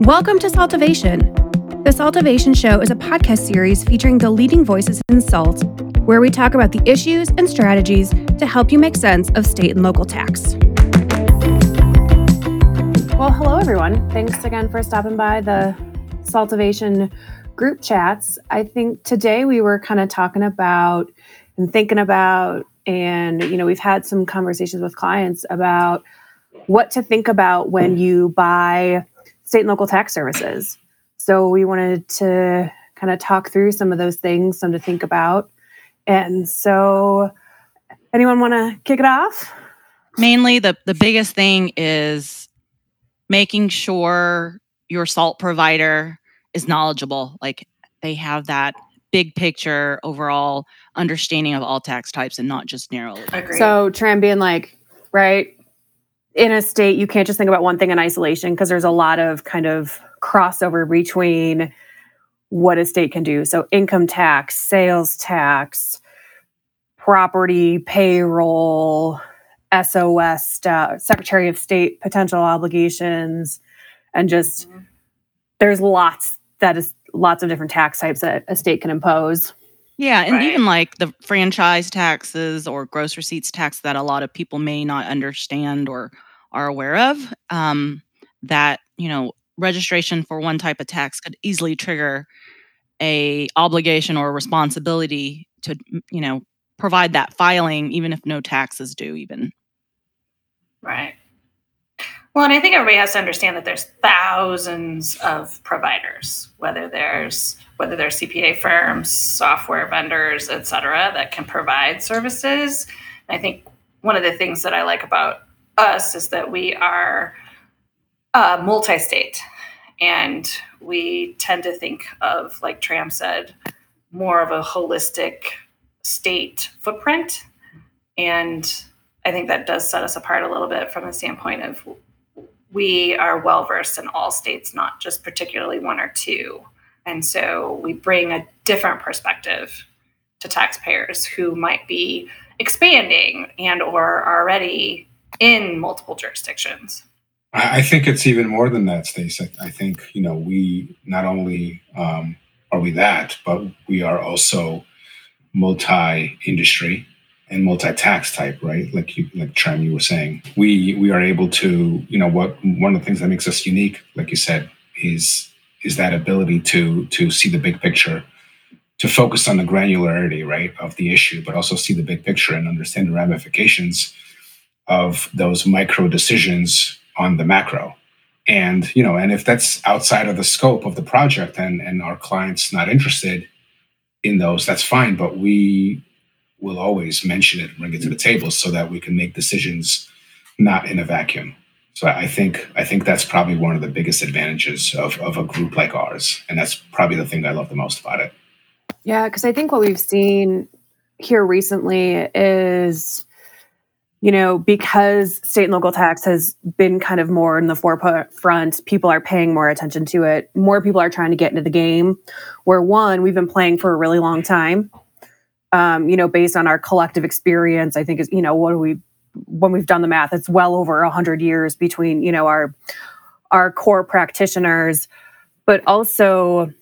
Welcome to Saltivation. The Saltivation Show is a podcast series featuring the leading voices in salt, where we talk about the issues and strategies to help you make sense of state and local tax. Well, hello, everyone. Thanks again for stopping by the Saltivation group chats. I think today we were kind of talking about and thinking about, and you know, we've had some conversations with clients about what to think about when you buy state and local tax services. So we wanted to kind of talk through some of those things, some to think about. And so, anyone want to kick it off? Mainly, the, the biggest thing is making sure your salt provider is knowledgeable. Like they have that big picture overall understanding of all tax types and not just narrowly. Agreed. So, Tram being like, right, in a state, you can't just think about one thing in isolation because there's a lot of kind of crossover between what a state can do. So, income tax, sales tax, property, payroll, SOS stuff, Secretary of State potential obligations, and just mm-hmm. there's lots that is lots of different tax types that a state can impose. Yeah, and right. even like the franchise taxes or gross receipts tax that a lot of people may not understand or are aware of. Um, that you know, registration for one type of tax could easily trigger a obligation or responsibility to you know provide that filing, even if no tax is due. Even right. Well, and I think everybody has to understand that there's thousands of providers, whether there's whether they're CPA firms, software vendors, et cetera, that can provide services. And I think one of the things that I like about us is that we are uh, multi-state, and we tend to think of, like Tram said, more of a holistic state footprint. And I think that does set us apart a little bit from the standpoint of we are well versed in all states, not just particularly one or two. And so we bring a different perspective to taxpayers who might be expanding and or already in multiple jurisdictions. I think it's even more than that, Stace. I, think you know we not only um, are we that, but we are also multi-industry and multi-tax type, right? Like you, like Tram, you were saying, we we are able to, you know, what one of the things that makes us unique, like you said, is is that ability to to see the big picture, to focus on the granularity, right, of the issue, but also see the big picture and understand the ramifications of those micro decisions on the macro. And you know, and if that's outside of the scope of the project and and our clients not interested in those, that's fine. But we will always mention it and bring it to the table so that we can make decisions not in a vacuum. So I think I think that's probably one of the biggest advantages of, of a group like ours. And that's probably the thing I love the most about it. Yeah, because I think what we've seen here recently is, you know, because state and local tax has been kind of more in the forefront, people are paying more attention to it. More people are trying to get into the game. Where one, we've been playing for a really long time um, you know, based on our collective experience, I think is, you know, what we, when we've done the math, it's well over hundred years between, you know, our, our core practitioners, but also,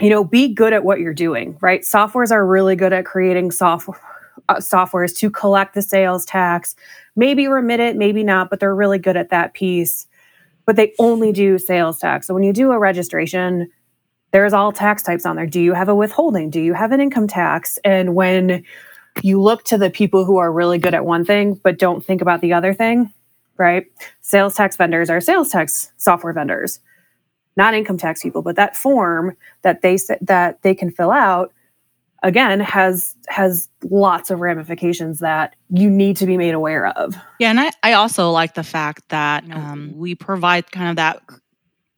you know, be good at what you're doing, right? Softwares are really good at creating software, uh, softwares to collect the sales tax, maybe remit it, maybe not, but they're really good at that piece. But they only do sales tax. So when you do a registration, there's all tax types on there. Do you have a withholding? Do you have an income tax? And when you look to the people who are really good at one thing but don't think about the other thing, right? Sales tax vendors are sales tax software vendors, not income tax people, but that form that they that they can fill out again has has lots of ramifications that you need to be made aware of. Yeah and i, I also like the fact that um, we provide kind of that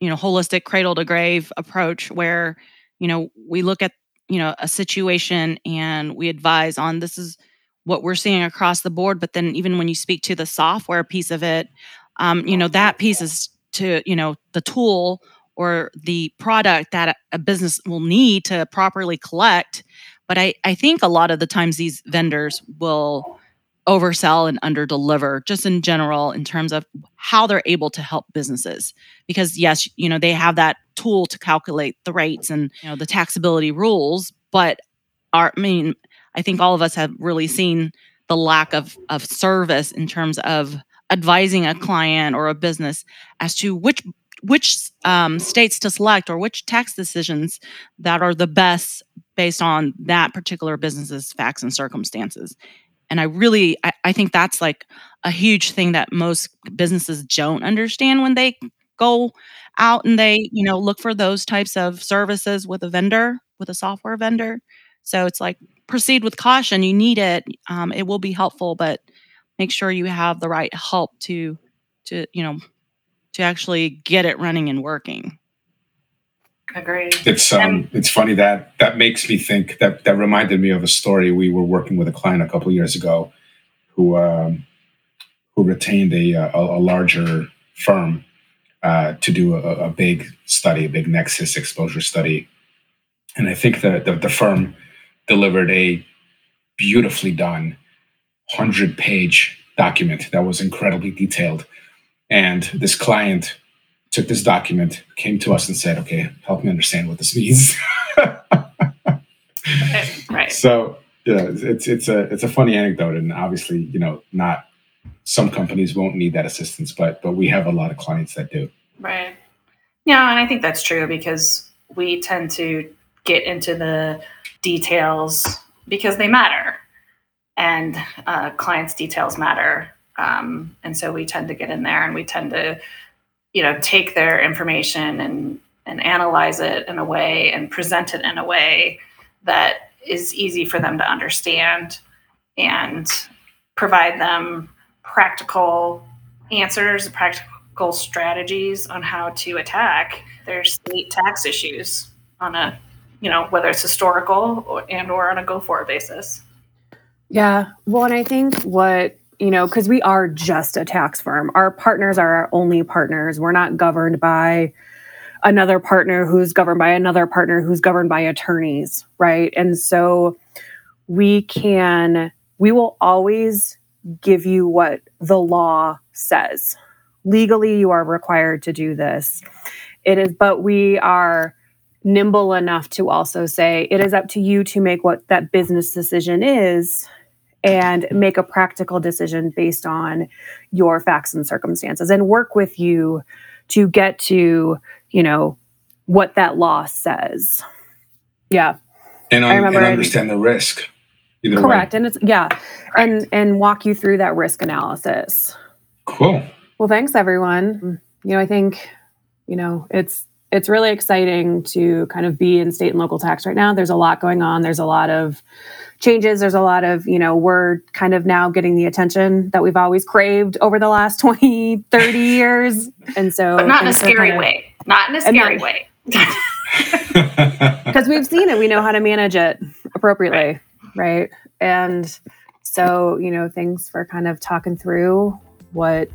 you know holistic cradle to grave approach where you know we look at you know a situation and we advise on this is what we're seeing across the board but then even when you speak to the software piece of it um, you know that piece is to you know the tool or the product that a business will need to properly collect but i i think a lot of the times these vendors will oversell and underdeliver just in general in terms of how they're able to help businesses. Because yes you know they have that tool to calculate the rates and you know the taxability rules but our i mean i think all of us have really seen the lack of of service in terms of advising a client or a business as to which which um, states to select or which tax decisions that are the best based on that particular business's facts and circumstances. And i really I, I, think that's like a huge thing that most businesses don't understand when they go out and they you know look for those types of services with a vendor with a software vendor. So it's like proceed with caution. You need it. Um, it will be helpful but make sure you have the right help to to you know to actually get it running and working Agreed. It's um, it's funny that that makes me think that that reminded me of a story. We were working with a client a couple years ago, who um, who retained a a, a larger firm uh, to do a, a, big study, a big Nexus exposure study, and I think that the, the firm delivered a beautifully done hundred page document that was incredibly detailed, and this client took this document, came to us and said, okay, help me understand what this means. right. So yeah, it's it's a it's a funny anecdote, and obviously, you know, not some companies won't need that assistance, but but we have a lot of clients that do. Right. Yeah, and I think that's true because we tend to get into the details because they matter, and uh, clients' details matter, um, and so we tend to get in there and we tend to you know take their information and and analyze it in a way and present it in a way that is easy for them to understand and provide them practical answers practical strategies on how to attack their state tax issues on a you know whether it's historical or, and or on a go forward basis. Yeah. Well and i think what you know, because we are just a tax firm. Our partners are our only partners. We're not governed by another partner who's governed by another partner who's governed by attorneys, right? And so we can, we will always give you what the law says. Legally, you are required to do this. It is, but we are nimble enough to also say it is up to you to make what that business decision is and make a practical decision based on your facts and circumstances and work with you to get to, you know, what that law says. Yeah. And, I remember and understand the risk. correct. Way. And it's yeah. And and walk you through that risk analysis. Cool. Well, thanks everyone. You know, I think, you know, it's it's really exciting to kind of be in state and local tax right now. There's a lot going on. There's a lot of changes. There's a lot of, you know, we're kind of now getting the attention that we've always craved over the last 20, 30 years. And so, but not in a scary kind of, way. Not in a scary not, way. Because we've seen it, we know how to manage it appropriately. Right. right. And so, you know, thanks for kind of talking through what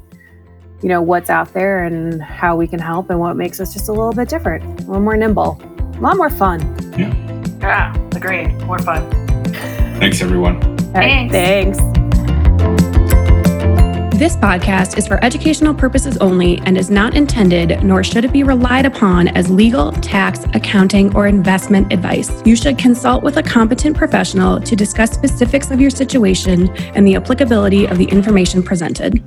you know what's out there and how we can help and what makes us just a little bit different a little more nimble a lot more fun yeah yeah agreed more fun Thanks, everyone. Right, thanks. This podcast is for educational purposes only and is not intended, nor should it be relied upon as legal, tax, accounting, or investment advice. You should consult with a competent professional to discuss specifics of your situation and the applicability of the information presented.